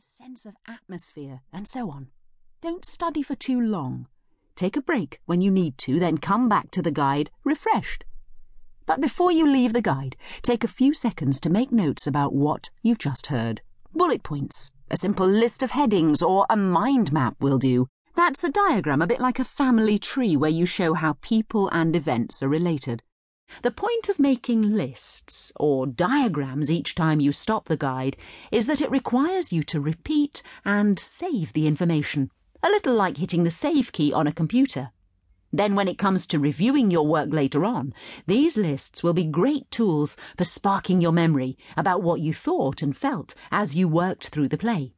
a sense of atmosphere, and so on. Don't study for too long. Take a break when you need to, then come back to the guide refreshed. But before you leave the guide, take a few seconds to make notes about what you've just heard. Bullet points, a simple list of headings, or a mind map will do. That's a diagram, a bit like a family tree where you show how people and events are related. The point of making lists or diagrams each time you stop the guide is that it requires you to repeat and save the information, a little like hitting the save key on a computer. Then, when it comes to reviewing your work later on, these lists will be great tools for sparking your memory about what you thought and felt as you worked through the play.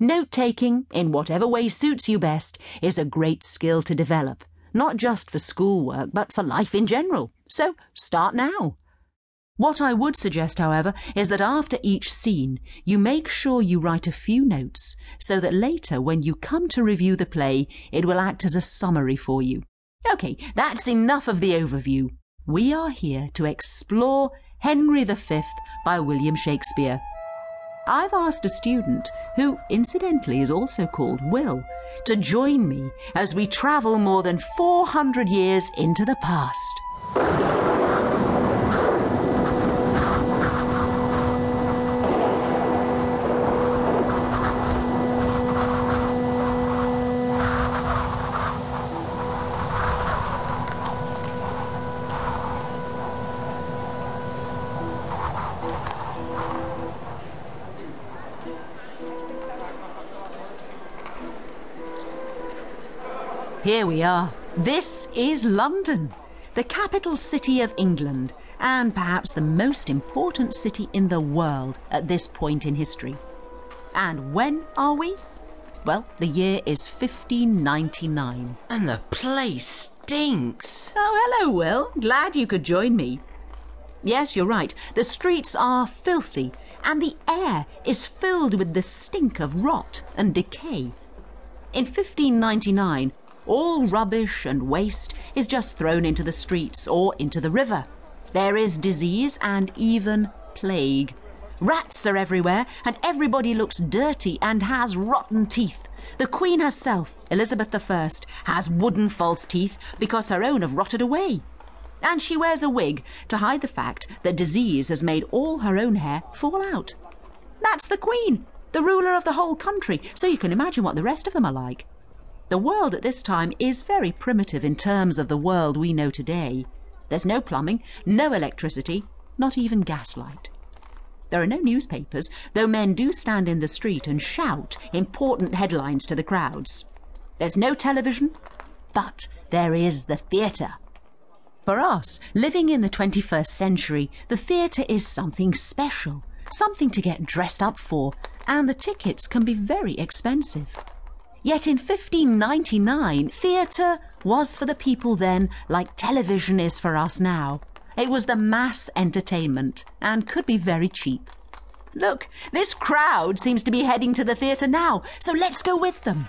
Note taking, in whatever way suits you best, is a great skill to develop not just for schoolwork, but for life in general. So start now. What I would suggest, however, is that after each scene, you make sure you write a few notes so that later, when you come to review the play, it will act as a summary for you. OK, that's enough of the overview. We are here to explore Henry V by William Shakespeare. I've asked a student, who incidentally is also called Will, to join me as we travel more than 400 years into the past. Here we are. This is London, the capital city of England, and perhaps the most important city in the world at this point in history. And when are we? Well, the year is 1599. And the place stinks. Oh, hello, Will. Glad you could join me. Yes, you're right. The streets are filthy, and the air is filled with the stink of rot and decay. In 1599, all rubbish and waste is just thrown into the streets or into the river. There is disease and even plague. Rats are everywhere, and everybody looks dirty and has rotten teeth. The Queen herself, Elizabeth I, has wooden false teeth because her own have rotted away. And she wears a wig to hide the fact that disease has made all her own hair fall out. That's the Queen, the ruler of the whole country, so you can imagine what the rest of them are like. The world at this time is very primitive in terms of the world we know today. There's no plumbing, no electricity, not even gaslight. There are no newspapers, though men do stand in the street and shout important headlines to the crowds. There's no television, but there is the theatre. For us, living in the 21st century, the theatre is something special, something to get dressed up for, and the tickets can be very expensive. Yet in 1599, theatre was for the people then like television is for us now. It was the mass entertainment and could be very cheap. Look, this crowd seems to be heading to the theatre now, so let's go with them.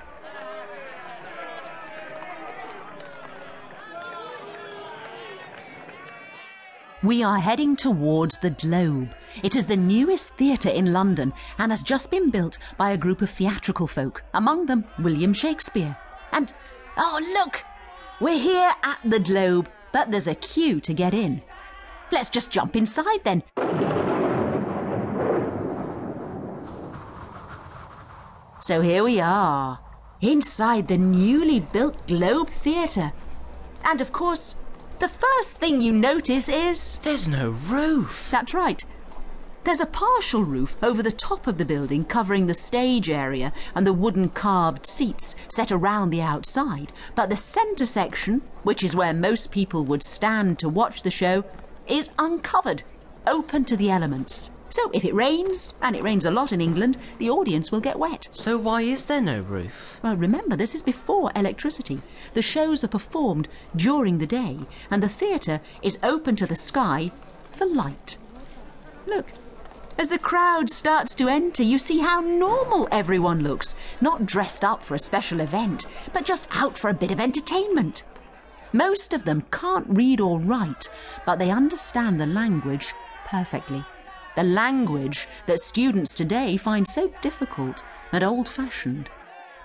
We are heading towards the Globe. It is the newest theatre in London and has just been built by a group of theatrical folk, among them William Shakespeare. And, oh, look! We're here at the Globe, but there's a queue to get in. Let's just jump inside then. So here we are, inside the newly built Globe Theatre. And of course, the first thing you notice is. There's no roof. That's right. There's a partial roof over the top of the building covering the stage area and the wooden carved seats set around the outside. But the centre section, which is where most people would stand to watch the show, is uncovered, open to the elements. So if it rains, and it rains a lot in England, the audience will get wet. So why is there no roof? Well, remember, this is before electricity. The shows are performed during the day, and the theatre is open to the sky for light. Look, as the crowd starts to enter, you see how normal everyone looks. Not dressed up for a special event, but just out for a bit of entertainment. Most of them can't read or write, but they understand the language perfectly. The language that students today find so difficult and old fashioned.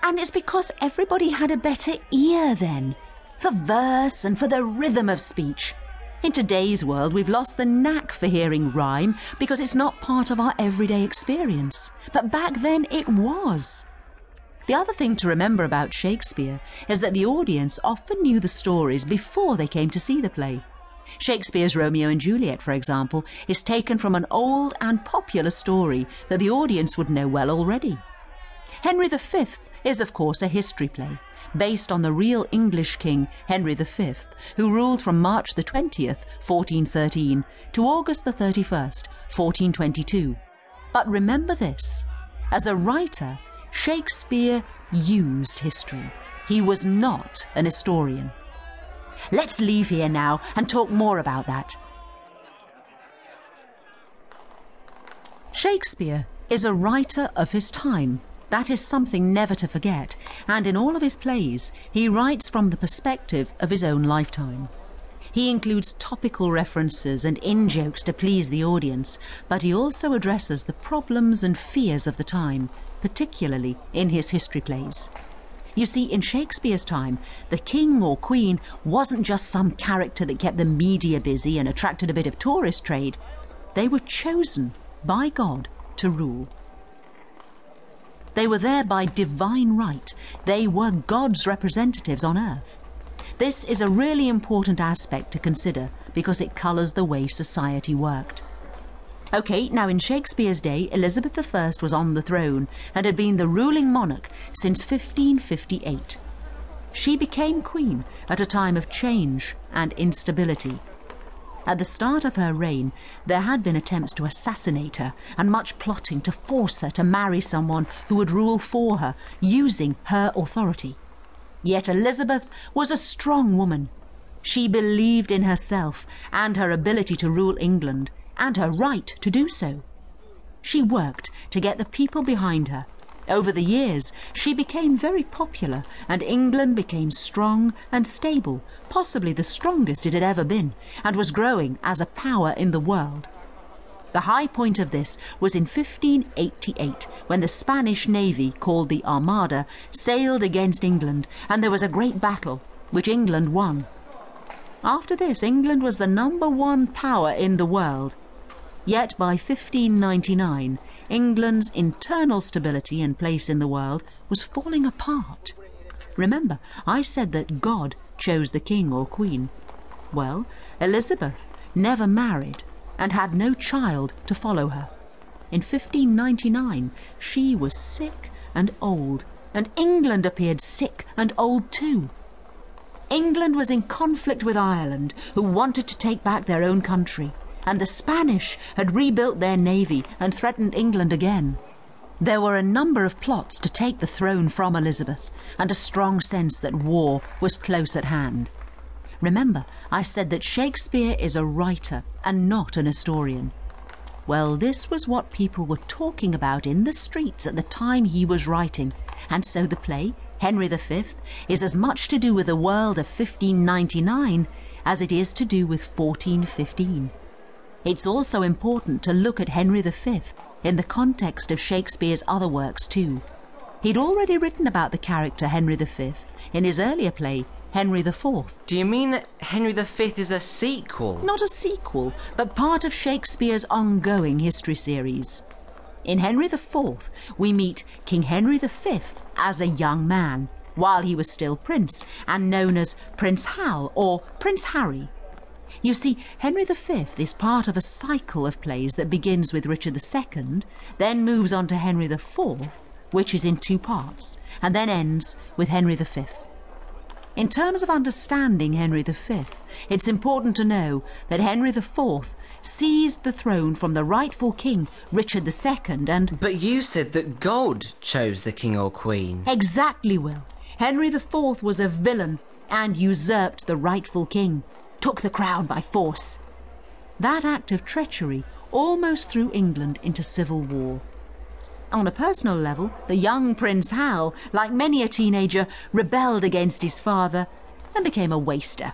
And it's because everybody had a better ear then for verse and for the rhythm of speech. In today's world, we've lost the knack for hearing rhyme because it's not part of our everyday experience. But back then it was. The other thing to remember about Shakespeare is that the audience often knew the stories before they came to see the play. Shakespeare's Romeo and Juliet, for example, is taken from an old and popular story that the audience would know well already. Henry V is, of course, a history play based on the real English king Henry V, who ruled from March the 20th, 1413, to August the 31st, 1422. But remember this as a writer, Shakespeare used history. He was not an historian. Let's leave here now and talk more about that. Shakespeare is a writer of his time. That is something never to forget, and in all of his plays, he writes from the perspective of his own lifetime. He includes topical references and in jokes to please the audience, but he also addresses the problems and fears of the time, particularly in his history plays. You see, in Shakespeare's time, the king or queen wasn't just some character that kept the media busy and attracted a bit of tourist trade. They were chosen by God to rule. They were there by divine right. They were God's representatives on earth. This is a really important aspect to consider because it colours the way society worked. OK, now in Shakespeare's day, Elizabeth I was on the throne and had been the ruling monarch since 1558. She became queen at a time of change and instability. At the start of her reign, there had been attempts to assassinate her and much plotting to force her to marry someone who would rule for her, using her authority. Yet Elizabeth was a strong woman. She believed in herself and her ability to rule England, and her right to do so. She worked to get the people behind her. Over the years, she became very popular, and England became strong and stable, possibly the strongest it had ever been, and was growing as a power in the world. The high point of this was in 1588, when the Spanish navy, called the Armada, sailed against England, and there was a great battle, which England won. After this, England was the number one power in the world. Yet by 1599, England's internal stability and place in the world was falling apart. Remember, I said that God chose the king or queen. Well, Elizabeth never married and had no child to follow her. In 1599, she was sick and old, and England appeared sick and old too. England was in conflict with Ireland, who wanted to take back their own country, and the Spanish had rebuilt their navy and threatened England again. There were a number of plots to take the throne from Elizabeth, and a strong sense that war was close at hand. Remember, I said that Shakespeare is a writer and not an historian. Well, this was what people were talking about in the streets at the time he was writing, and so the play, Henry V, is as much to do with the world of 1599 as it is to do with 1415. It's also important to look at Henry V in the context of Shakespeare's other works too. He'd already written about the character Henry V in his earlier play, Henry IV. Do you mean that Henry V is a sequel? Not a sequel, but part of Shakespeare's ongoing history series. In Henry IV, we meet King Henry V as a young man, while he was still prince and known as Prince Hal or Prince Harry. You see, Henry V is part of a cycle of plays that begins with Richard II, then moves on to Henry IV, which is in two parts, and then ends with Henry V. In terms of understanding Henry V, it's important to know that Henry IV seized the throne from the rightful king, Richard II, and. But you said that God chose the king or queen. Exactly, Will. Henry IV was a villain and usurped the rightful king, took the crown by force. That act of treachery almost threw England into civil war. On a personal level, the young Prince Hal, like many a teenager, rebelled against his father and became a waster.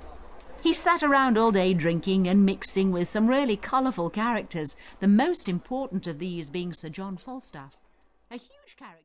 He sat around all day drinking and mixing with some really colourful characters, the most important of these being Sir John Falstaff. A huge character.